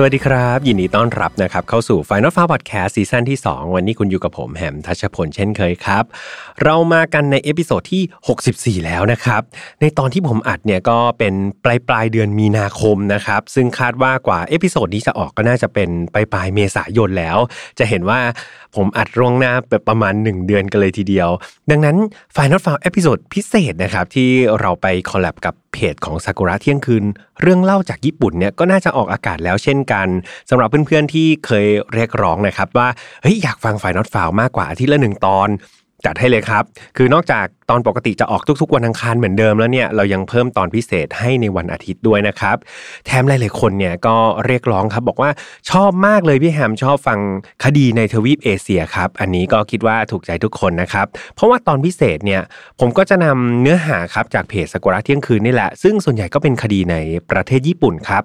สวัสดีครับ ยินดีต้อนรับนะครับเข้าสู่ Final f a r Podcast ซีซั่นที่ 2 วันนี้คุณอยู่กับผมแฮมทัชพลเช่นเคยครับ เรามากันใน episode ที่ 64 แล้วนะครับ ในตอนที่ผมอัดเนี่ยก็เป็นปลายปลายเดือนมีนาคมนะครับ ซึ่งคาดว่ากว่า episode นี้จะออกก็น่าจะเป็นปลายปลายเมษายนแล้ว จะเห็นว่าผมอัดล่วงหน้าไปประมาณ 1 เดือนกันเลยทีเดียว ดังนั้น Final f a r เอพิโซดพิเศษนะครับที่เราไป collab กับเพจของซากุระเที่ยงคืน เรื่องเล่าจากญี่ปุ่นเนี่ยก็น่าจะออกอากาศแล้วเช่นกันสำหรับเพื่อนๆที่เคยเรียกร้องนะครับว่าเฮ้ยอยากฟังฝ่ายน็อตฟาวมากกว่าอาทิตย์ละหนึ่งตอน จัดให้เลยครับ คือนอกจากตอนปกติจะออกทุกๆ วันอังคารเหมือนเดิมแล้วเนี่ย เรายังเพิ่มตอนพิเศษให้ในวันอาทิตย์ด้วยนะครับ แถมหลายๆคนเนี่ยก็เรียกร้องครับบอกว่าชอบมากเลยพี่แฮมชอบฟังคดีในทวีปเอเชียครับ อันนี้ก็คิดว่าถูกใจทุกคนนะครับ เพราะว่าตอนพิเศษเนี่ยผมก็จะนำเนื้อหาครับจากเพจสกุระเที่ยงคืนนี่แหละ ซึ่งส่วนใหญ่ก็เป็นคดีในประเทศญี่ปุ่นครับ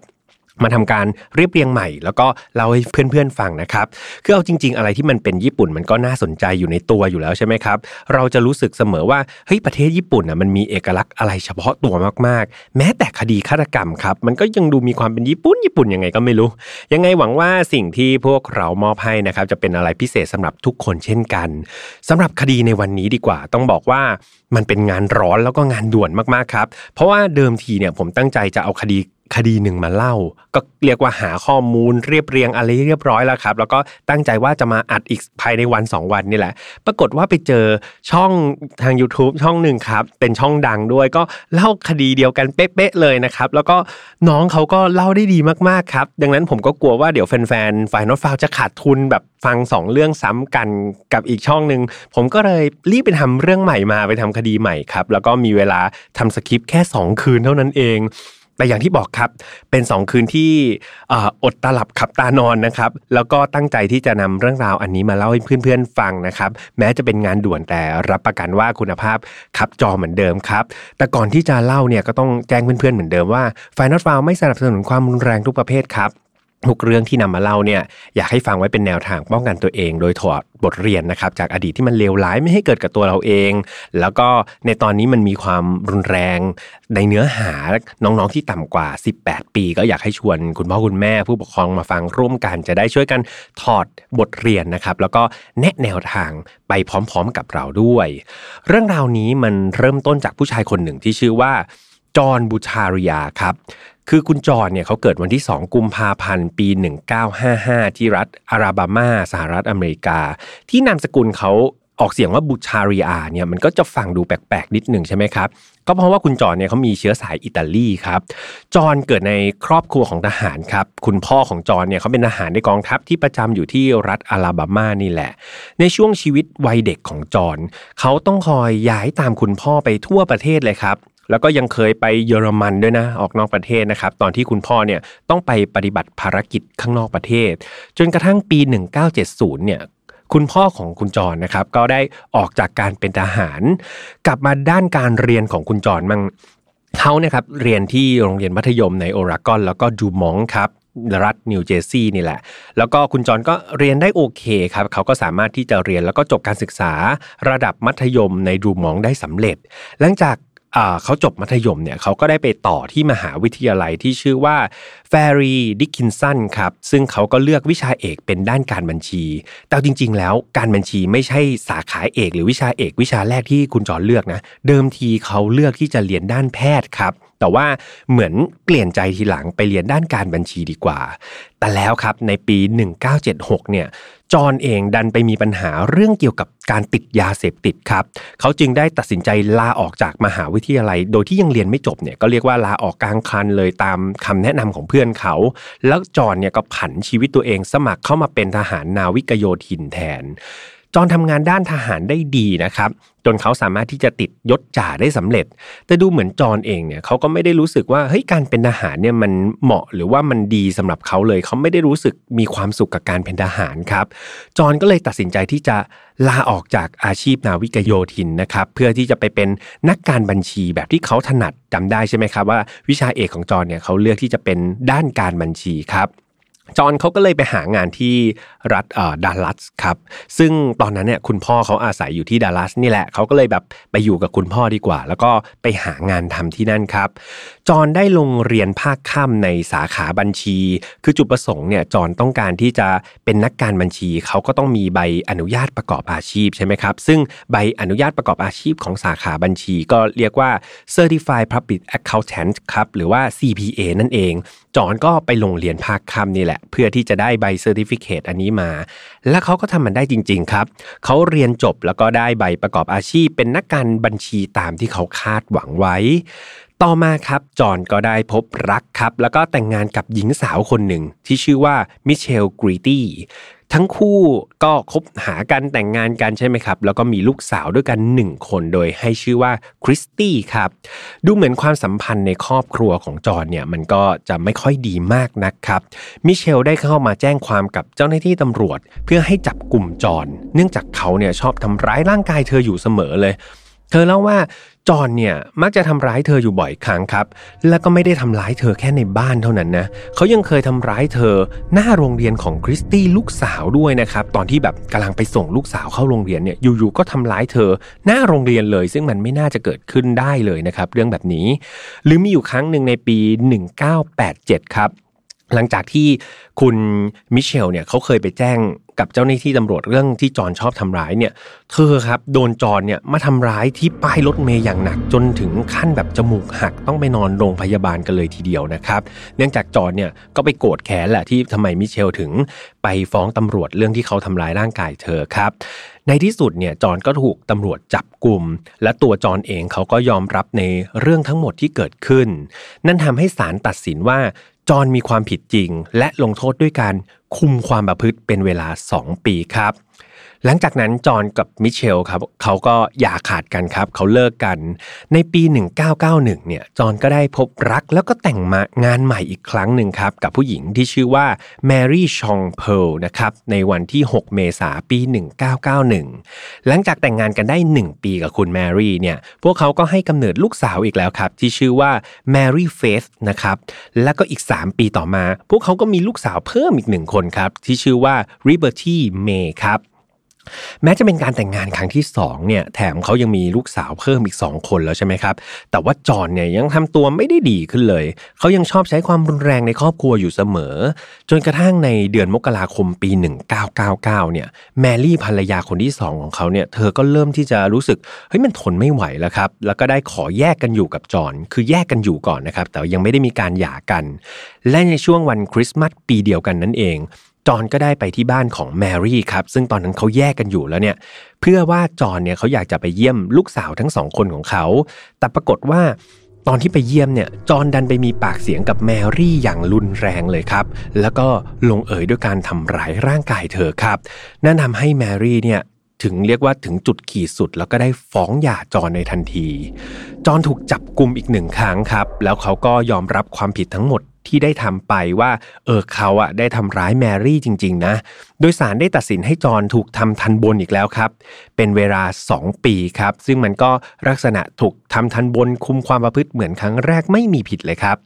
มาทำการเรียบเรียงใหม่ แล้วก็เล่าให้เพื่อนๆฟังนะครับคือเอาจริง ๆ อะไรที่มันเป็นญี่ปุ่นมันก็น่าสนใจอยู่ในตัวอยู่แล้วใช่ไหมครับ เราจะรู้สึกเสมอว่าเฮ้ยประเทศญี่ปุ่นอะมันมีเอกลักษณ์อะไรเฉพาะตัวมากๆ แม้แต่คดีฆาตกรรมครับ มันก็ยังดูมีความเป็นญี่ปุ่นญี่ปุ่นยังไงก็ไม่รู้ ยังไงหวังว่าสิ่งที่พวกเรามอบให้นะครับจะเป็นอะไรพิเศษสำหรับทุกคนเช่นกันสำหรับคดีในวันนี้ดีกว่า ต้องบอกว่ามันเป็นงานร้อนแล้วก็งานด่วนมากๆครับเพราะว่าเดิมทีเนี่ยผมตั้งใจจะเอาคดี คดีหนึ่งมาเล่า ก็เรียกว่าหาข้อมูลเรียบเรียงอะไรเรียบร้อยแล้วครับ แล้วก็ตั้งใจว่าจะมาอัดอีกภายในวัน 2 วันนี่แหละ ปรากฏว่าไปเจอช่องทาง YouTube ช่องหนึ่งครับเป็นช่องดังด้วยก็เล่าคดีเดียวกันเป๊ะๆเลยนะครับ แล้วก็น้องเขาก็เล่าได้ดีมากๆครับ ดังนั้นผมก็กลัวว่าเดี๋ยวแฟนๆฝ่ายนอตฟาวจะขาดทุนแบบฟัง 2 เรื่องซ้ำกันกับอีกช่องหนึ่งผมก็เลยรีบไปทำเรื่องใหม่มาไปทำคดีใหม่ครับแล้วก็มีเวลาทำสคริปต์แค่ 2 คืนเท่านั้นเอง แต่อย่างที่บอกครับ เป็น 2 คืนที่อดตาหลับขับตานอนนะครับ แล้วก็ตั้งใจที่จะนำเรื่องราวอันนี้มาเล่าให้เพื่อนๆฟังนะครับ แม้จะเป็นงานด่วนแต่รับประกันว่าคุณภาพขับจอเหมือนเดิมครับ แต่ก่อนที่จะเล่าเนี่ยก็ต้องแจ้งเพื่อนๆเหมือนเดิมว่าไฟนอตฟาวไม่สนับสนุนความรุนแรงทุกประเภทครับ ทุกเรื่องที่นำมาเล่าเนี่ยอยากให้ฟังไว้เป็นแนวทางป้องกันตัวเอง โดยถอดบทเรียนนะครับจากอดีตที่มันเลวร้ายไม่ให้เกิดกับตัวเราเอง แล้วก็ในตอนนี้มันมีความรุนแรงในเนื้อหาน้องๆที่ต่ำกว่า 18 ปี ก็อยากให้ชวนคุณพ่อคุณแม่ผู้ปกครองมาฟังร่วมกันจะได้ช่วยกันถอดบทเรียนนะครับ แล้วก็แนะแนวทางไปพร้อมๆกับเราด้วย เรื่องราวนี้มันเริ่มต้นจากผู้ชายคนหนึ่งที่ชื่อว่า จอห์นบูชาริยาครับคือคุณจอนเนี่ยเขาเกิดวันที่ 2 กุมภาพันธ์ ปี 1955 ที่รัฐอาราบามาสหรัฐอเมริกา ที่นามสกุลเขาออกเสียงว่าบูชาริอาเนี่ยมันก็จะฟังดูแปลกๆ นิดหนึ่งใช่ไหมครับ ก็เพราะว่าคุณจอนเนี่ยเขามีเชื้อสายอิตาลีครับ จอนเกิดในครอบครัวของทหารครับ คุณพ่อของจอนเนี่ยเขาเป็นทหารในกองทัพที่ประจำอยู่ที่รัฐอาราบามานี่แหละ ในช่วงชีวิตวัยเด็กของจอนเขาต้องคอยย้ายตามคุณพ่อไปทั่วประเทศเลยครับ แล้วก็ยังเคยไปเยอรมันด้วยนะออกนอกประเทศนะครับ ตอนที่คุณพ่อเนี่ยต้องไปปฏิบัติภารกิจข้างนอกประเทศ จนกระทั่งปี 1970 เนี่ยคุณพ่อของคุณจรนะครับ ก็ได้ออกจากการเป็นทหาร กลับมาด้านการเรียนของคุณจรมั่งเขาเนี่ยครับเรียนที่โรงเรียนมัธยมในโอรากอน แล้วก็ดูมองครับรัฐนิวเจอร์ซีย์นี่แหละ แล้วก็คุณจรก็เรียนได้โอเคครับ เขาก็สามารถที่จะเรียนแล้วก็จบการศึกษาระดับมัธยมในดูมองได้สำเร็จหลังจาก เขาจบมัธยมเนี่ยเขาก็ได้ไปต่อที่มหาวิทยาลัยที่ชื่อว่าแฟรีดิคินสันครับซึ่งเขาก็เลือกวิชาเอกเป็นด้านการบัญชี แต่จริง ๆ แล้วการบัญชีไม่ใช่สาขาเอก หรือวิชาเอกวิชาแรกที่คุณจอนเลือกนะ เดิมทีเขาเลือกที่จะเรียนด้านแพทย์ครับ แต่ว่าเหมือนเปลี่ยนใจทีหลังไปเรียนด้านการบัญชีดีกว่า แต่แล้วครับในปี 1976 เนี่ยจอนเองดันไปมีปัญหาเรื่องเกี่ยวกับการติดยาเสพติดครับเขาจึงได้ตัดสินใจลาออกจากมหาวิทยาลัย โดยที่ยังเรียนไม่จบเนี่ยก็เรียกว่าลาออกกลางคันเลยตามคำแนะนำของเพื่อนเขา แล้วจอนเนี่ยก็ผันชีวิตตัวเองสมัครเข้ามาเป็นทหารนาวิกโยธินแทน จอนทำงานด้านทหารได้ดีนะครับ จนเขาสามารถที่จะติดยศจ่าได้สำเร็จ แต่ดูเหมือนจอนเองเนี่ยเขาก็ไม่ได้รู้สึกว่าเฮ้ยการเป็นทหารเนี่ยมันเหมาะหรือว่ามันดีสำหรับเขาเลย เขาไม่ได้รู้สึกมีความสุขกับการเป็นทหารครับ จอนก็เลยตัดสินใจที่จะลาออกจากอาชีพนาวิกโยธินนะครับ เพื่อที่จะไปเป็นนักการบัญชีแบบที่เขาถนัดจำได้ใช่ไหมครับว่า วิชาเอกของจอนเนี่ยเขาเลือกที่จะเป็นด้านการบัญชีครับ จอห์นเขาก็เลยไปหางานที่รัฐดัลลัสครับ ซึ่งตอนนั้นเนี่ยคุณพ่อเขาอาศัยอยู่ที่ดัลลัสนี่แหละเขาก็เลยแบบไปอยู่กับคุณพ่อดีกว่า แล้วก็ไปหางานทำที่นั่นครับ จอห์นได้ลงเรียนภาคค่ำในสาขาบัญชี คือจุดประสงค์เนี่ยจอห์นต้องการที่จะเป็นนักการบัญชี เขาก็ต้องมีใบอนุญาตประกอบอาชีพใช่ไหมครับ ซึ่งใบอนุญาตประกอบอาชีพของสาขาบัญชี ก็เรียกว่า Certified Public Accountant ครับหรือว่า CPA นั่นเอง จอห์นก็ไปลงเรียนภาคค่ำนี่แหละ เพื่อที่จะได้ใบเซอร์ติฟิเคตอันนี้มา และเขาก็ทำมันได้จริง ๆ ครับ เขาเรียนจบแล้วก็ได้ใบประกอบอาชีพเป็นนักการบัญชีตามที่เขาคาดหวังไว้ ต่อมาครับจอห์นก็ได้พบรักครับ แล้วก็แต่งงานกับหญิงสาวคนหนึ่ง ที่ชื่อว่ามิเชลกรีตี้ทั้งคู่ก็คบหากันแต่งงานกันใช่ไหมครับ แล้วก็มีลูกสาวด้วยกันหนึ่งคนโดยให้ชื่อว่าคริสตี้ครับ ดูเหมือนความสัมพันธ์ในครอบครัวของจอห์นเนี่ยมันก็จะไม่ค่อยดีมากนักครับ มิเชลได้เข้ามาแจ้งความกับเจ้าหน้าที่ตำรวจ เพื่อให้จับกลุ่มจอห์นเนื่องจากเขาเนี่ยชอบทำร้ายร่างกายเธออยู่เสมอเลย เธอเล่าว่าจอห์นเนี่ยมักจะทำร้ายเธออยู่บ่อยครั้งครับ แล้วก็ไม่ได้ทำร้ายเธอแค่ในบ้านเท่านั้นนะเขายังเคยทำร้ายเธอหน้าโรงเรียนของคริสตี้ลูกสาวด้วยนะครับตอนที่แบบกำลังไปส่งลูกสาวเข้าโรงเรียนเนี่ยอยู่ๆก็ทำร้ายเธอหน้าโรงเรียนเลย ซึ่งมันไม่น่าจะเกิดขึ้นได้เลยนะครับเรื่องแบบนี้ หรือมีอยู่ครั้งหนึ่งในปี 1987 ครับ หลังจากที่คุณมิเชลเนี่ยเขาเคยไปแจ้งกับเจ้าหน้าที่ตำรวจเรื่องที่จอนชอบทำร้ายเนี่ย เธอครับโดนจอนเนี่ยมาทำร้ายที่ป้ายรถเมย์อย่างหนักจนถึงขั้นแบบจมูกหักต้องไปนอนโรงพยาบาลกันเลยทีเดียวนะครับ เนื่องจากจอนเนี่ยก็ไปโกรธแค้นแหละที่ทำไมมิเชลถึงไปฟ้องตำรวจเรื่องที่เขาทำร้ายร่างกายเธอครับ ในที่สุดเนี่ยจอนก็ถูกตำรวจจับกลุ่ม และตัวจอนเองเขาก็ยอมรับในเรื่องทั้งหมดที่เกิดขึ้น นั่นทำให้ศาลตัดสินว่า จอนมีความผิดจริง และลงโทษด้วยการคุมความประพฤติเป็นเวลา 2 ปีครับ หลังจากนั้นจอห์นกับมิเชลครับเขาก็อย่าขาดกันครับ เขาเลิกกันในปี 1991 เนี่ยจอห์นก็ได้พบรักแล้วก็แต่งมางานใหม่อีกครั้งหนึ่งครับ กับผู้หญิงที่ชื่อว่าแมรี่ชองเพลนะครับในวันที่ 6 เมษายนปี 1991 หลังจากแต่งงานกันได้ 1 ปีกับคุณแมรี่เนี่ยพวกเขาก็ให้กำเนิดลูกสาวอีกแล้วครับ ที่ชื่อว่าแมรี่เฟสนะครับแล้วก็อีก 3 ปีต่อมา พวกเขาก็มีลูกสาวเพิ่มอีกหนึ่งคนครับที่ชื่อว่าริเบอร์ตี้เมย์ครับ แม้จะเป็นการแต่งงานครั้งที่2เนี่ยแถมเขายังมีลูกสาวเพิ่มอีก 2 คนแล้วใช่ไหมครับแต่ว่าจอห์นเนี่ยยังทำตัวไม่ได้ดีขึ้นเลยเขายังชอบใช้ความรุนแรงในครอบครัวอยู่เสมอ จนกระทั่งในเดือนมกราคมปี 1999เนี่ยแมรี่ภรรยาคนที่ 2 ของเขาเนี่ยเธอก็เริ่มที่จะรู้สึกเฮ้ยมันทนไม่ไหวแล้วครับแล้วก็ได้ขอแยกกันอยู่กับจอห์นคือแยกกันอยู่ก่อนนะครับแต่ยังไม่ได้มีการหย่ากัน และในช่วงวันคริสต์มาสปีเดียวกันนั่นเอง จอนก็ได้ไปที่บ้านของแมรี่ครับซึ่งตอนนั้นเขาแยกกันอยู่แล้วเนี่ยเพื่อว่าจอนเนี่ยเขาอยากจะไปเยี่ยมลูกสาวทั้งสองคนของเขา แต่ปรากฏว่าตอนที่ไปเยี่ยมเนี่ยจอนดันไปมีปากเสียงกับแมรี่อย่างรุนแรงเลยครับ แล้วก็ลงเอยด้วยการทำร้ายร่างกายเธอครับนั่นทำให้แมรี่เนี่ย ถึงเรียกว่าถึงจุดขีดสุด แล้วก็ได้ฟ้องหย่าจอนในทันที จอนถูกจับกลุ่มอีกหนึ่งครั้งครับ แล้วเขาก็ยอมรับความผิดทั้งหมดที่ได้ทำไปว่า เออเขาอะได้ทำร้ายแมรี่จริง ๆ นะ โดยสารได้ตัดสินให้จอนถูกทำทันบนอีกแล้วครับ เป็นเวลา 2 ปีครับ ซึ่งมันก็ลักษณะถูกทำทันบนคุมความประพฤติเหมือนครั้งแรกไม่มีผิดเลยครับ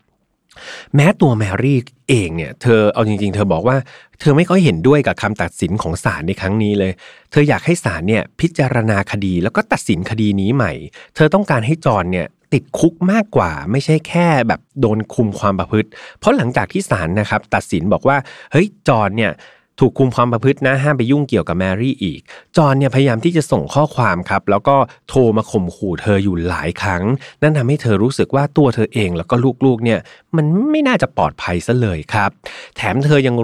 แม้ตัวแมรี่เองเนี่ยเธอเอาจริง ๆ เธอบอกว่า เธอไม่ค่อยเห็นด้วยกับคำตัดสินของศาลในครั้งนี้เลย เธออยากให้ศาลเนี่ยพิจารณาคดีแล้วก็ตัดสินคดีนี้ใหม่ เธอต้องการให้จอนเนี่ยติดคุกมากกว่าไม่ใช่แค่แบบโดนคุมความประพฤติ เพราะหลังจากที่ศาลนะครับตัดสินบอกว่าเฮ้ยจอนเนี่ย ถูกคุมความประพฤตินะห้ามไปยุ่งเกี่ยวกับแมรี่อีก จอนเนี่ยพยายามที่จะส่งข้อความครับ แล้วก็โทรมาข่มขู่เธออยู่หลายครั้ง นั่นทำให้เธอรู้สึกว่าตัวเธอเองแล้วก็ลูกๆเนี่ยมันไม่น่าจะปลอดภัยซะเลยครับ แถมเธอยัง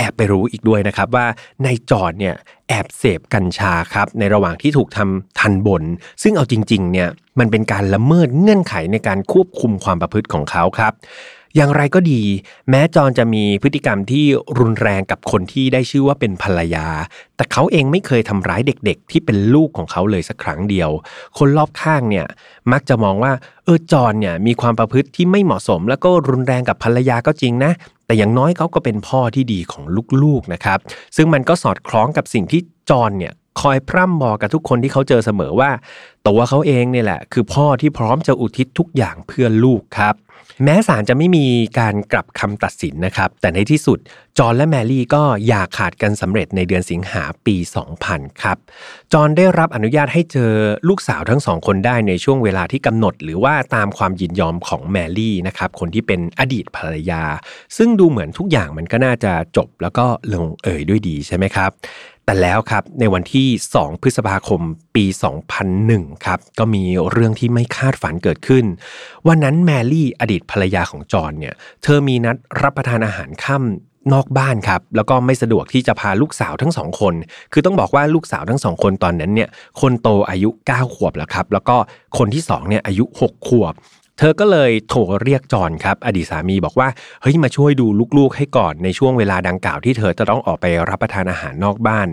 แอบไปรู้อีกด้วยนะครับว่านายจอดเนี่ยแอบเสพกัญชาครับในระหว่างที่ถูกทำทันบน ซึ่งเอาจริงๆเนี่ยมันเป็นการละเมิดเงื่อนไขในการควบคุมความประพฤติของเขาครับอย่างไรก็ดี แม้จอนจะมีพฤติกรรมที่รุนแรงกับคนที่ได้ชื่อว่าเป็นภรรยา แต่เขาเองไม่เคยทำร้ายเด็กๆ ที่เป็นลูกของเขาเลยสักครั้งเดียว คนรอบข้างเนี่ยมักจะมองว่าเออจอนเนี่ยมีความประพฤติที่ไม่เหมาะสม แล้วก็รุนแรงกับภรรยาก็จริงนะ แต่อย่างน้อยเขาก็เป็นพ่อที่ดีของลูกๆนะครับ ซึ่งมันก็สอดคล้องกับสิ่งที่จอนเนี่ยคอยพร่ำบอกกับทุกคนที่เขาเจอเสมอว่า ตัวเขาเองเนี่ยแหละ คือพ่อที่พร้อมจะอุทิศทุกอย่างเพื่อลูกครับ แม้ศาลจะไม่มีการกลับคำตัดสินนะครับ แต่ในที่สุดจอห์นและแมรี่ก็อย่าขาดกันสำเร็จในเดือนสิงหาปี 2000 ครับ จอห์นได้รับอนุญาตให้เจอลูกสาวทั้งสองคนได้ในช่วงเวลาที่กำหนด หรือว่าตามความยินยอมของแมรี่นะครับคนที่เป็นอดีตภรรยา ซึ่งดูเหมือนทุกอย่างมันก็น่าจะจบแล้วก็ลงเอยด้วยดีใช่ไหมครับ แต่แล้วครับในวันที่ 2 พฤษภาคมปี 2001 ครับก็มีเรื่องที่ไม่คาดฝันเกิดขึ้น วันนั้นแมรี่อดีตภรรยาของจอห์นเนี่ยเธอมีนัดรับประทานอาหารค่ำนอกบ้านครับแล้วก็ไม่สะดวกที่จะพาลูกสาวทั้งสองคน คือต้องบอกว่าลูกสาวทั้งสองคนตอนนั้นเนี่ยคนโตอายุ 9 ขวบแล้วครับแล้วก็คนที่2เนี่ยอายุ 6 ขวบ เธอก็เลยโทรเรียกจอนครับ อดีตสามีบอกว่าเฮ้ยมาช่วยดูลูกๆให้ก่อนในช่วงเวลาดังกล่าวที่เธอจะต้องออกไปรับประทานอาหารนอกบ้าน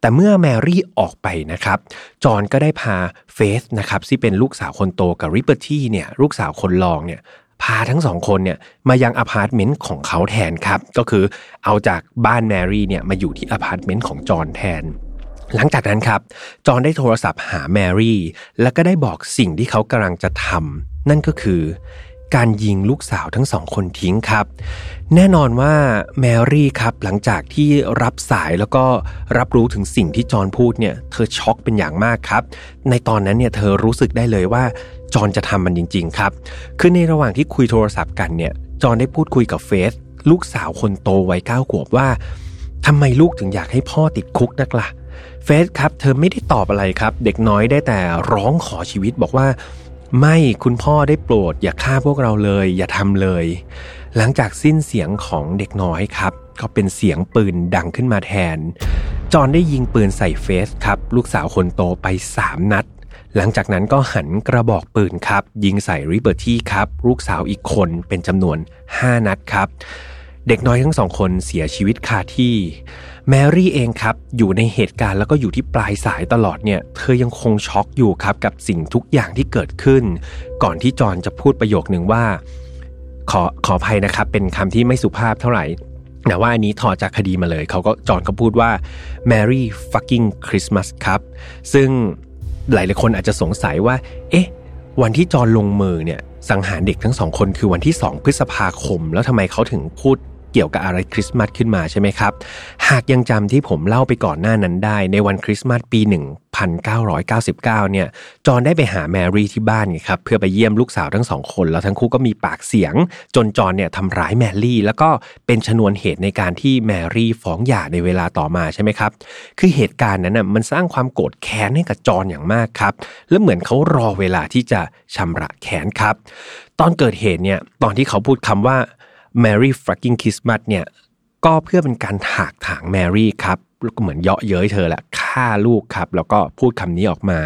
แต่เมื่อแมรี่ออกไปนะครับ จอห์นก็ได้พาเฟสนะครับที่เป็นลูกสาวคนโตกับลิเบอร์ตี้เนี่ยลูกสาวคนรองเนี่ยพาทั้งสองคนเนี่ยมายังอพาร์ตเมนต์ของเขาแทนครับ ก็คือเอาจากบ้านแมรี่เนี่ยมาอยู่ที่อพาร์ตเมนต์ของจอห์นแทน หลังจากนั้นครับ จอห์นได้โทรศัพท์หาแมรี่ แล้วก็ได้บอกสิ่งที่เขากำลังจะทำนั่นก็คือ การยิงลูกสาวทั้งสองคนทิ้งครับ แน่นอนว่าแมรี่ครับหลังจากที่รับสายแล้วก็รับรู้ถึงสิ่งที่จอห์นพูดเนี่ยเธอช็อกเป็นอย่างมากครับ ในตอนนั้นเนี่ยเธอรู้สึกได้เลยว่าจอห์นจะทำมันจริง ๆ ครับคือในระหว่างที่คุยโทรศัพท์กันเนี่ยจอห์นได้พูดคุยกับเฟสลูกสาวคนโตวัยเก้าขวบว่าทำไมลูกถึงอยากให้พ่อติดคุกนักล่ะ เฟสครับ เธอไม่ได้ตอบอะไรครับ เด็กน้อยได้แต่ร้องขอชีวิตบอกว่า ไม่คุณพ่อได้โปรด อย่าฆ่าพวกเราเลย อย่าทำเลย หลังจากสิ้นเสียงของเด็กน้อยครับ ก็เป็นเสียงปืนดังขึ้นมาแทน จอห์นได้ยิงปืนใส่เฟสครับ ลูกสาวคนโตไป 3 นัด หลังจากนั้นก็หันกระบอกปืนครับ ยิงใส่ลิเบอร์ตี้ครับ ลูกสาวอีกคนเป็นจำนวน 5 นัดครับ เด็กน้อยทั้งสองคนเสียชีวิตคาที่ แมรี่เองครับอยู่ในเหตุการณ์แล้วก็อยู่ที่ปลายสายตลอดเนี่ยเธอยังคงช็อกอยู่ครับกับสิ่งทุกอย่างที่เกิดขึ้น ก่อนที่จอห์นจะพูดประโยคหนึ่งว่า ขอขออภัยนะครับ เป็นคำที่ไม่สุภาพเท่าไหร่แต่ว่าอันนี้ถอดจากคดีมาเลยเขาก็จอห์นเขาพูดว่า Merry fucking Christmas ครับ ซึ่งหลายๆคนอาจจะสงสัยว่า เอ๊ะ วันที่จอห์นลงมือเนี่ยสังหารเด็กทั้งสองคนคือวันที่ 2 พฤษภาคม แล้วทำไมเขาถึงพูด เกี่ยวกับอะไรคริสต์มาสขึ้นมาใช่ไหมครับ หากยังจำที่ผมเล่าไปก่อนหน้านั้นได้ ในวันคริสต์มาสปี 1999 เนี่ย จอนได้ไปหาแมรี่ที่บ้านไงครับเพื่อไปเยี่ยมลูกสาวทั้งสองคน แล้วทั้งคู่ก็มีปากเสียง จนจอนเนี่ยทำร้ายแมรี่ แล้วก็เป็นชนวนเหตุในการที่แมรี่ฟ้องหย่าในเวลาต่อมาใช่ไหมครับ คือเหตุการณ์นั้นน่ะมันสร้างความโกรธแค้นให้กับจอนอย่างมากครับและเหมือนเขารอเวลาที่จะชำระแค้นครับ ตอนเกิดเหตุเนี่ยตอนที่เขาพูดคำว่า Merry fucking Christmas เนี่ยก็เพื่อเป็นการถากถางแมรี่ครับก็เหมือนเยาะเย้ยเธอแหละฆ่าลูกครับ แล้วก็พูดคำนี้ออกมา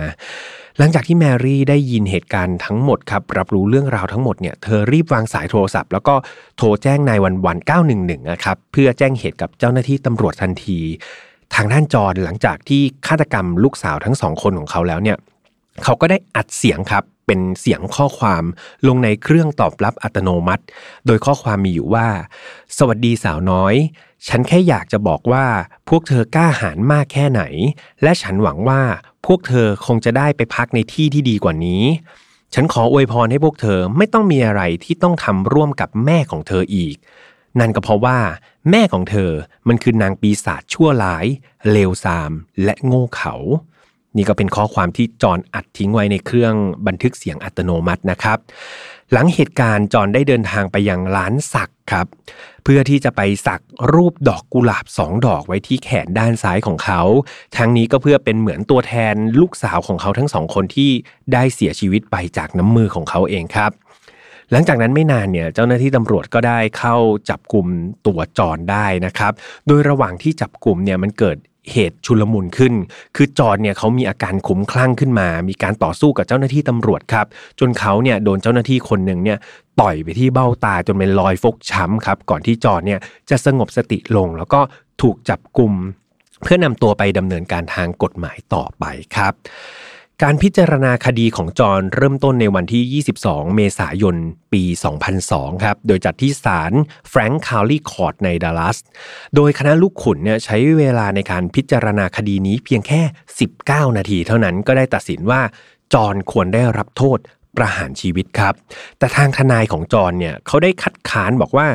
หลังจากที่แมรี่ได้ยินเหตุการณ์ทั้งหมดครับ รับรู้เรื่องราวทั้งหมดเนี่ยเธอรีบวางสายโทรศัพท์ แล้วก็โทรแจ้งนายวันวัน911นะครับเพื่อแจ้งเหตุกับเจ้าหน้าที่ตำรวจทันที ทางด้านจอนหลังจากที่ฆาตกรรมลูกสาวทั้งสองคนของเขาแล้วเนี่ยเขาก็ได้อัดเสียงครับ เป็นเสียงข้อความลงในเครื่องตอบรับอัตโนมัติ โดยข้อความมีอยู่ว่า สวัสดีสาวน้อย ฉันแค่อยากจะบอกว่าพวกเธอกล้าหาญมากแค่ไหน และฉันหวังว่าพวกเธอคงจะได้ไปพักในที่ที่ดีกว่านี้ ฉันขออวยพรให้พวกเธอไม่ต้องมีอะไรที่ต้องทำร่วมกับแม่ของเธออีก นั่นก็เพราะว่าแม่ของเธอมันคือนางปีศาจชั่วร้ายเลวทราม และโง่เขา นี่ก็เป็นข้อความที่จอนอัดทิ้งไว้ในเครื่องบันทึกเสียงอัตโนมัตินะครับ หลังเหตุการณ์จอนได้เดินทางไปยังร้านสักครับ เพื่อที่จะไปสักรูปดอกกุหลาบสองดอกไว้ที่แขนด้านซ้ายของเขา ทั้งนี้ก็เพื่อเป็นเหมือนตัวแทนลูกสาวของเขาทั้งสองคนที่ได้เสียชีวิตไปจากน้ำมือของเขาเองครับหลังจากนั้นไม่นานเนี่ยเจ้าหน้าที่ตำรวจก็ได้เข้าจับกลุ่มตัวจอนได้นะครับ โดยระหว่างที่จับกลุ่มเนี่ยมันเกิด เหตุชุลมุนขึ้น คือจอร์ดเนี่ยเขามีอาการขุมคลั่งขึ้นมา มีการต่อสู้กับเจ้าหน้าที่ตำรวจครับ จนเขาเนี่ยโดนเจ้าหน้าที่คนหนึ่งเนี่ยต่อยไปที่เบ้าตาจนเป็นรอยฟกช้ำครับ ก่อนที่จอห์นเนี่ยจะสงบสติลง แล้วก็ถูกจับกลุ่มเพื่อนำตัวไปดำเนินการทางกฎหมายต่อไปครับ การพิจารณาคดีของจอห์นเริ่มต้นในวันที่ 22 เมษายน ปี 2002 ครับ โดยจัดที่ศาล Frank Crowley Courts ในดัลลัส โดยคณะลูกขุนเนี่ยใช้เวลาในการพิจารณาคดีนี้เพียงแค่ 19 นาทีเท่านั้นก็ได้ตัดสินว่าจอร์นควรได้รับโทษ ประหารชีวิตครับ แต่ทางทนายของจอนเนี่ยเขาได้คัดค้านบอกว่า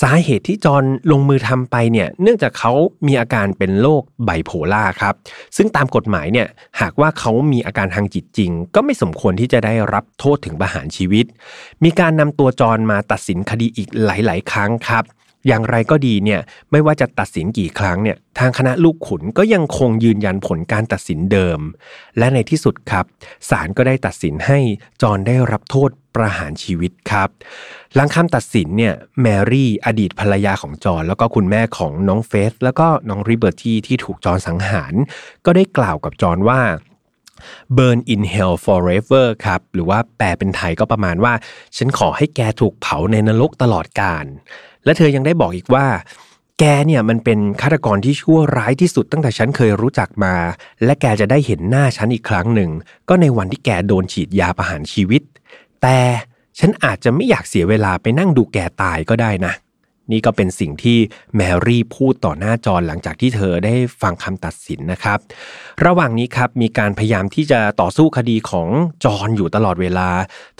สาเหตุที่จอนลงมือทำไปเนี่ยเนื่องจากเขามีอาการเป็นโรคไบโพล่าครับ ซึ่งตามกฎหมายเนี่ยหากว่าเขามีอาการทางจิตจริง ก็ไม่สมควรที่จะได้รับโทษถึงประหารชีวิต มีการนำตัวจอนมาตัดสินคดีอีกหลาย ๆ ครั้งครับ อย่างไรก็ดีเนี่ยไม่ว่าจะตัดสินกี่ครั้งเนี่ยทางคณะลูกขุนก็ยังคงยืนยันผลการตัดสินเดิม และในที่สุดครับศาลก็ได้ตัดสินให้จอนได้รับโทษประหารชีวิตครับ หลังคำตัดสินเนี่ยแมรี่อดีตภรรยาของจอนแล้วก็คุณแม่ของน้องเฟสแล้วก็น้องริเบอร์ตี้ที่ถูกจอนสังหาร ก็ได้กล่าวกับจอนว่า burn in hell forever ครับ หรือว่าแปลเป็นไทยก็ประมาณว่า ฉันขอให้แกถูกเผาในนรกตลอดกาล และเธอยังได้บอกอีกว่า แกเนี่ยมันเป็นฆาตกรที่ชั่วร้ายที่สุดตั้งแต่ฉันเคยรู้จักมา และแกจะได้เห็นหน้าฉันอีกครั้งหนึ่ง ก็ในวันที่แกโดนฉีดยาประหารชีวิต แต่ฉันอาจจะไม่อยากเสียเวลาไปนั่งดูแกตายก็ได้นะ นี่ก็เป็นสิ่งที่แมรี่พูดต่อหน้าจอหลังจากที่เธอได้ฟังคำตัดสินนะครับ ระหว่างนี้ครับมีการพยายามที่จะต่อสู้คดีของจอนอยู่ตลอดเวลา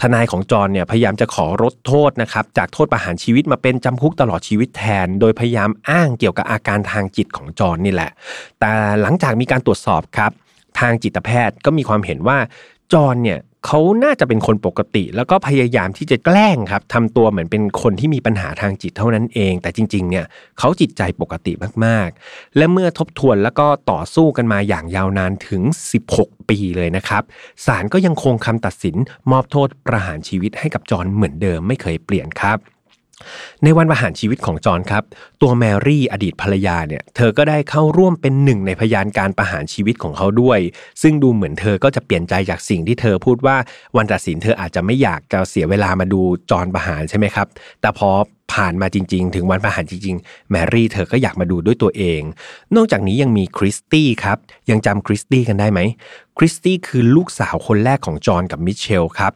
ทนายของจอนเนี่ยพยายามจะขอลดโทษนะครับจากโทษประหารชีวิตมาเป็นจำคุกตลอดชีวิตแทน โดยพยายามอ้างเกี่ยวกับอาการทางจิตของจอนนี่แหละ แต่หลังจากมีการตรวจสอบครับทางจิตแพทย์ก็มีความเห็นว่า จอนเนี่ยเขาน่าจะเป็นคนปกติ แล้วก็พยายามที่จะแกล้งครับทำตัวเหมือนเป็นคนที่มีปัญหาทางจิตเท่านั้นเอง แต่จริงๆเนี่ยเขาจิตใจปกติมากๆ และเมื่อทบทวนแล้วก็ต่อสู้กันมาอย่างยาวนานถึง 16 ปีเลยนะครับศาลก็ยังคงคำตัดสินมอบโทษประหารชีวิตให้กับจอนเหมือนเดิมไม่เคยเปลี่ยนครับ ในวันประหารชีวิตของจอนครับ ตัวแมรี่อดีตภรรยาเนี่ย เธอก็ได้เข้าร่วมเป็นหนึ่งในพยานการประหารชีวิตของเขาด้วย ซึ่งดูเหมือนเธอก็จะเปลี่ยนใจจากสิ่งที่เธอพูดว่าวันตัดสินเธออาจจะไม่อยากจะเสียเวลามาดูจอนประหารใช่ไหมครับ แต่พอ ผ่านมาจริง ๆ ถึงวันประหารจริง ๆ แมรี่เธอก็อยากมาดูด้วยตัวเอง นอกจากนี้ยังมีคริสตี้ครับ ยังจำคริสตี้กันได้ไหมคริสตี้คือลูกสาวคนแรกของจอห์นกับมิเชลครับ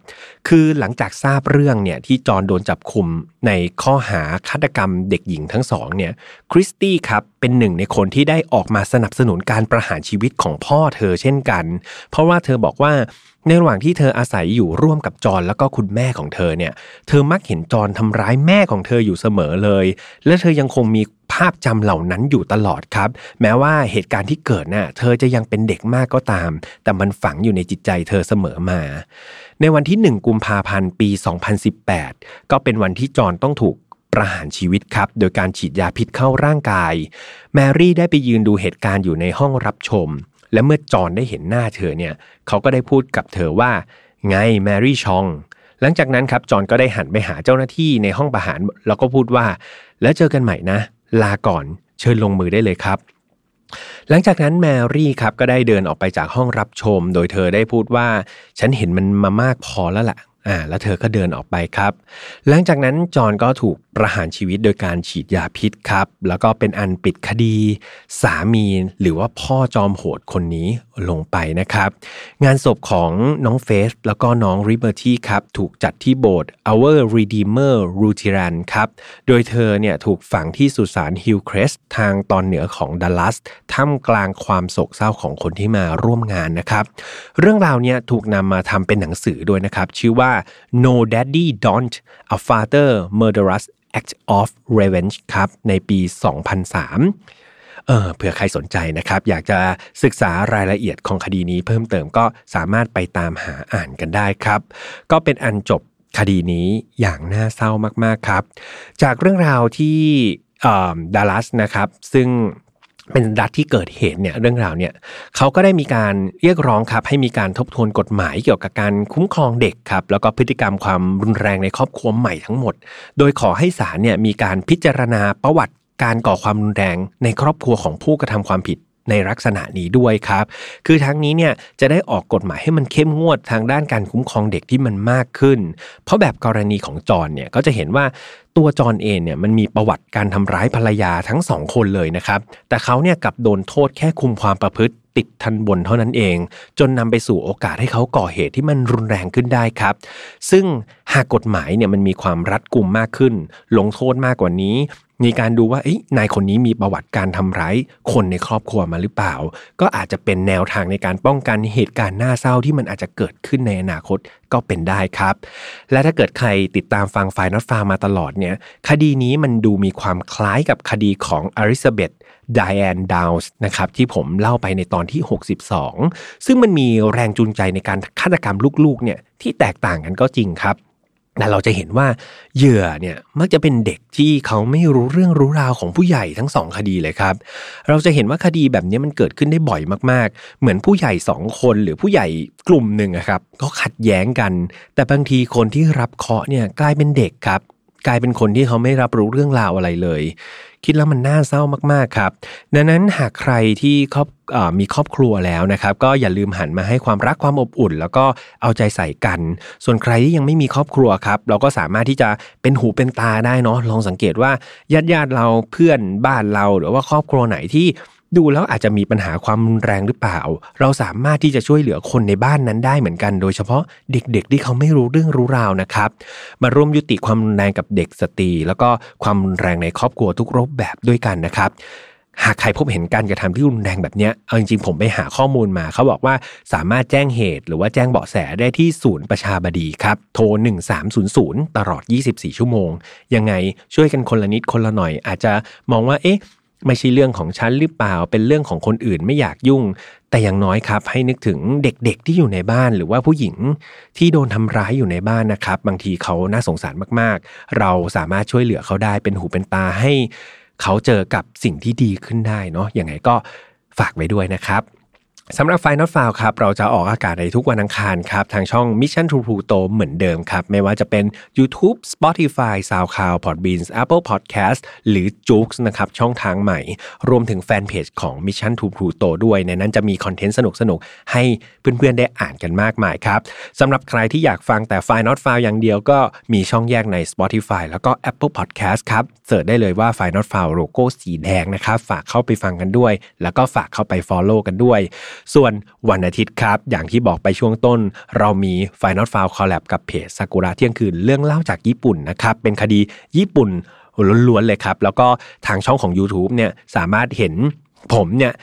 คือหลังจากทราบเรื่องเนี่ยที่จอห์นโดนจับกุมในข้อหาฆาตกรรมเด็กหญิงทั้งสองเนี่ยคริสตี้ครับเป็นหนึ่งในคนที่ได้ออกมาสนับสนุนการประหารชีวิตของพ่อเธอเช่นกัน เพราะว่าเธอบอกว่า ในระหว่างที่เธออาศัยอยู่ร่วมกับจอห์นแล้วก็คุณแม่ของเธอเนี่ย เธอมักเห็นจอห์นทำร้ายแม่ของเธออยู่เสมอเลย และเธอยังคงมีภาพจำเหล่านั้นอยู่ตลอดครับ แม้ว่าเหตุการณ์ที่เกิดน่ะ เธอจะยังเป็นเด็กมากก็ตาม แต่มันฝังอยู่ในจิตใจเธอเสมอมา ในวันที่ 1 กุมภาพันธ์ปี 2018 ก็เป็นวันที่จอนต้องถูกประหารชีวิตครับ โดยการฉีดยาพิษเข้าร่างกาย แมรี่ได้ไปยืนดูเหตุการณ์อยู่ในห้องรับชม และเมื่อจอนได้เห็นหน้าเธอเนี่ยเขาก็ได้พูดกับเธอว่า ไงแมรี่ชอง หลังจากนั้นครับจอนก็ได้หันไปหาเจ้าหน้าที่ในห้องประหารแล้วก็พูดว่า แล้วเจอกันใหม่นะ ลาก่อนเชิญลงมือได้เลยครับ หลังจากนั้นแมรี่ครับก็ได้เดินออกไปจากห้องรับชม โดยเธอได้พูดว่า ฉันเห็นมันมามากพอแล้วละ่ะอ่าแล้วเธอก็เดินออกไปครับ หลังจากนั้นจอนก็ถูก ประหารชีวิตโดยการฉีดยาพิษครับ แล้วก็เป็นอันปิดคดี สามีหรือว่าพ่อจอมโหดคนนี้ลงไปนะครับ งานศพของน้องเฟสแล้วก็น้องริเบอร์ตี้ครับ ถูกจัดที่โบสถ์ Our Redeemer r u t i r a n ครับ โดยเธอเนี่ยถูกฝังที่สุสานฮิลครสทางตอนเหนือของดัลลัสท่ามกลางความโศกเศร้าของคนที่มาร่วมงานนะครับ เรื่องราวเนี่ยถูกนำมาทำเป็นหนังสือด้วยนะครับ ชื่อว่า No Daddy Don't A Father Murderous Act of Revenge ครับในปี 2003 เออเผื่อใครสนใจนะครับ อยากจะศึกษารายละเอียดของคดีนี้เพิ่มเติมก็สามารถไปตามหาอ่านกันได้ครับ ก็เป็นอันจบคดีนี้อย่างน่าเศร้ามากๆครับ จากเรื่องราวที่ดัลลัสนะครับ ซึ่ง เป็นรัฐที่เกิดเหตุเนี่ยเรื่องราวเนี่ยเขาก็ได้มีการเรียกร้องครับให้มีการทบทวนกฎหมายเกี่ยวกับการคุ้มครองเด็กครับแล้วก็พฤติกรรมความรุนแรงในครอบครัวใหม่ทั้งหมด โดยขอให้ศาลเนี่ยมีการพิจารณาประวัติการก่อความรุนแรงในครอบครัวของผู้กระทำความผิด ในลักษณะนี้ด้วยครับ คือทั้งนี้เนี่ยจะได้ออกกฎหมายให้มันเข้มงวดทางด้านการคุ้มครองเด็กที่มันมากขึ้น เพราะแบบกรณีของจอนเนี่ยก็จะเห็นว่าตัวจอนเองเนี่ยมันมีประวัติการทำร้ายภรรยาทั้งสองคนเลยนะครับ แต่เขาเนี่ยกลับโดนโทษแค่คุมความประพฤติติดทันบนเท่านั้นเอง จนนำไปสู่โอกาสให้เขาก่อเหตุที่มันรุนแรงขึ้นได้ครับ ซึ่งหากกฎหมายเนี่ยมันมีความรัดกุมมากขึ้น ลงโทษมากกว่านี้ มีการดูว่านายคนนี้มีประวัติการทำร้ายคนในครอบครัวมาหรือเปล่า ก็อาจจะเป็นแนวทางในการป้องกันเหตุการณ์น่าเศร้าที่มันอาจจะเกิดขึ้นในอนาคตก็เป็นได้ครับ และถ้าเกิดใครติดตามฟังไฟนอตฟามาตลอดเนี่ยคดีนี้มันดูมีความคล้ายกับคดีของอริซาเบธไดแอนดาวส์นะครับที่ผมเล่าไปในตอนที่ 62 ซึ่งมันมีแรงจูงใจในการฆาตกรรมลูกๆเนี่ยที่แตกต่างกันก็จริงครับ แต่เราจะเห็นว่าเหยื่อเนี่ยมักจะเป็นเด็กที่เขาไม่รู้เรื่องรู้ราวของผู้ใหญ่ทั้งสองคดีเลยครับ เราจะเห็นว่าคดีแบบนี้มันเกิดขึ้นได้บ่อยมากๆ เหมือนผู้ใหญ่สองคนหรือผู้ใหญ่กลุ่มหนึ่งครับก็ขัดแย้งกัน แต่บางทีคนที่รับเคาะเนี่ยกลายเป็นเด็กครับ กลายเป็นคนที่เขาไม่รับรู้เรื่องราวอะไรเลย คิดแล้วมันน่าเศร้ามากๆครับ ดังนั้นหากใครที่ครอบมีครอบครัวแล้วนะครับ ก็อย่าลืมหันมาให้ความรักความอบอุ่น แล้วก็เอาใจใส่กัน ส่วนใครที่ยังไม่มีครอบครัวครับ เราก็สามารถที่จะเป็นหูเป็นตาได้เนาะลองสังเกตว่าญาติญาติเราเพื่อนบ้านเราหรือว่าครอบครัวไหนที่ ดูแล้วอาจจะมีปัญหาความรุนแรงหรือเปล่า เราสามารถที่จะช่วยเหลือคนในบ้านนั้นได้เหมือนกัน โดยเฉพาะเด็กๆ ที่เขาไม่รู้เรื่องรู้ราวนะครับ มาร่วมยุติความรุนแรงกับเด็กสตรี แล้วก็ความรุนแรงในครอบครัวทุกรูปแบบด้วยกันนะครับหากใครพบเห็นการกระทำที่รุนแรงแบบนี้เอาจริงๆผมไปหาข้อมูลมาเขาบอกว่าสามารถแจ้งเหตุหรือว่าแจ้งเบาะแสได้ที่ศูนย์ประชาบดีครับ โทร 1300 ตลอด 24 ชั่วโมง ยังไงช่วยกันคนละนิดคนละหน่อย อาจจะมองว่าเอ๊ะ ไม่ใช่เรื่องของฉันหรือเปล่า เป็นเรื่องของคนอื่นไม่อยากยุ่ง แต่อย่างน้อยครับ ให้นึกถึงเด็กๆที่อยู่ในบ้านหรือว่าผู้หญิงที่โดนทำร้ายอยู่ในบ้านนะครับ บางทีเขาน่าสงสารมากๆ เราสามารถช่วยเหลือเขาได้เป็นหูเป็นตาให้ เขาเจอกับสิ่งที่ดีขึ้นได้เนาะยังไงก็ฝากไว้ด้วยนะครับ สำหรับไฟนอตฟาวครับ เราจะออกอากาศในทุกวันอังคารครับ ทางช่อง Mission to Pluto เหมือนเดิมครับ ไม่ว่าจะเป็น YouTube Spotify SoundCloud Podbeans Apple Podcast หรือ j o o x นะครับ ช่องทางใหม่ รวมถึงแฟนเพจของ Mission to Pluto ด้วย ในนั้นจะมีคอนเทนต์สนุกๆ ให้เพื่อนๆ ได้อ่านกันมากมายครับสำหรับใครที่อยากฟังแต่ไฟนอตฟาวอย่างเดียวก็มีช่องแยกใน Spotify แล้วก็ Apple Podcast ครับเสิร์ชได้เลยว่าไฟนอตฟาวโลโก้สีแดงนะครับฝากเข้าไปฟังกันด้วย แล้วก็ฝากเข้าไป Follow กันด้วยส่วนวันอาทิตย์ครับ อย่างที่บอกไปช่วงต้น เรามี Final f i l e Collab กับเพจซากุระเที่ยงคืนเรื่องเล่าจากญี่ปุ่นนะครับ เป็นคดีญี่ปุ่นล้วนๆเลยครับ แล้วก็ทางช่องของ YouTube เนี่ยสามารถเห็นผมเนี่ย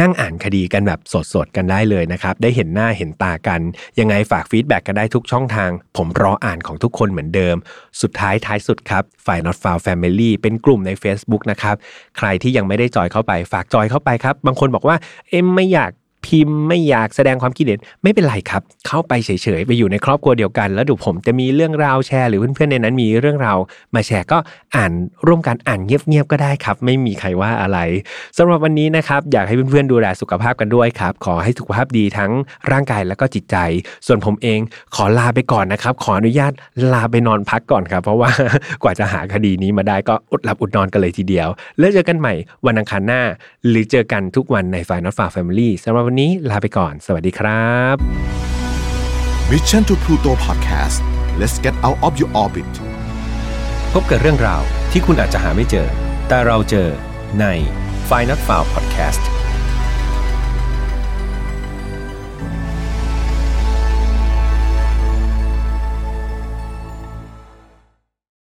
นั่งอ่านคดีกันแบบสดๆกันได้เลยนะครับ ได้เห็นหน้าเห็นตากัน ยังไงฝาก feedback กันได้ทุกช่องทาง ผมรออ่านของทุกคนเหมือนเดิม สุดท้ายท้ายสุดครับฝ่าย not f o u n family เป็นกลุ่มใน Facebook นะครับ ใครที่ยังไม่ได้จอยเข้าไป ฝากจอยเข้าไปครับ บางคนบอกว่า เอ็มไม่อยาก พิมพ์ไม่อยากแสดงความคิดเห็นไม่เป็นไรครับ เข้าไปเฉยๆ ไปอยู่ในครอบครัวเดียวกัน แล้วดูผมจะมีเรื่องราวแชร์ หรือเพื่อนๆในนั้นมีเรื่องราวมาแชร์ก็อ่านร่วมกันอ่านเงียบๆก็ได้ครับ ไม่มีใครว่าอะไรสำหรับวันนี้นะครับอยากให้เพื่อนๆดูแลสุขภาพกันด้วยครับ ขอให้สุขภาพดีทั้งร่างกายแล้วก็จิตใจ ส่วนผมเองขอลาไปก่อนนะครับ ขออนุญาตลาไปนอนพักก่อนครับเพราะว่ากว่าจะหาคดีนี้มาได้ก็อดหลับอดนอนกันเลยทีเดียว แล้วเจอกันใหม่วันอังคารหน้า หรือเจอกันทุกวันในฝ่ายนอตฟาแฟมิลี่สำหรับวันนี้นี้ลาไปก่อน สวัสดีครับ Mission to Pluto Podcast let's get out of your orbit พบกับเรื่องราวที่คุณอาจจะหาไม่เจอ แต่เราเจอใน f i n a l f i l e Podcast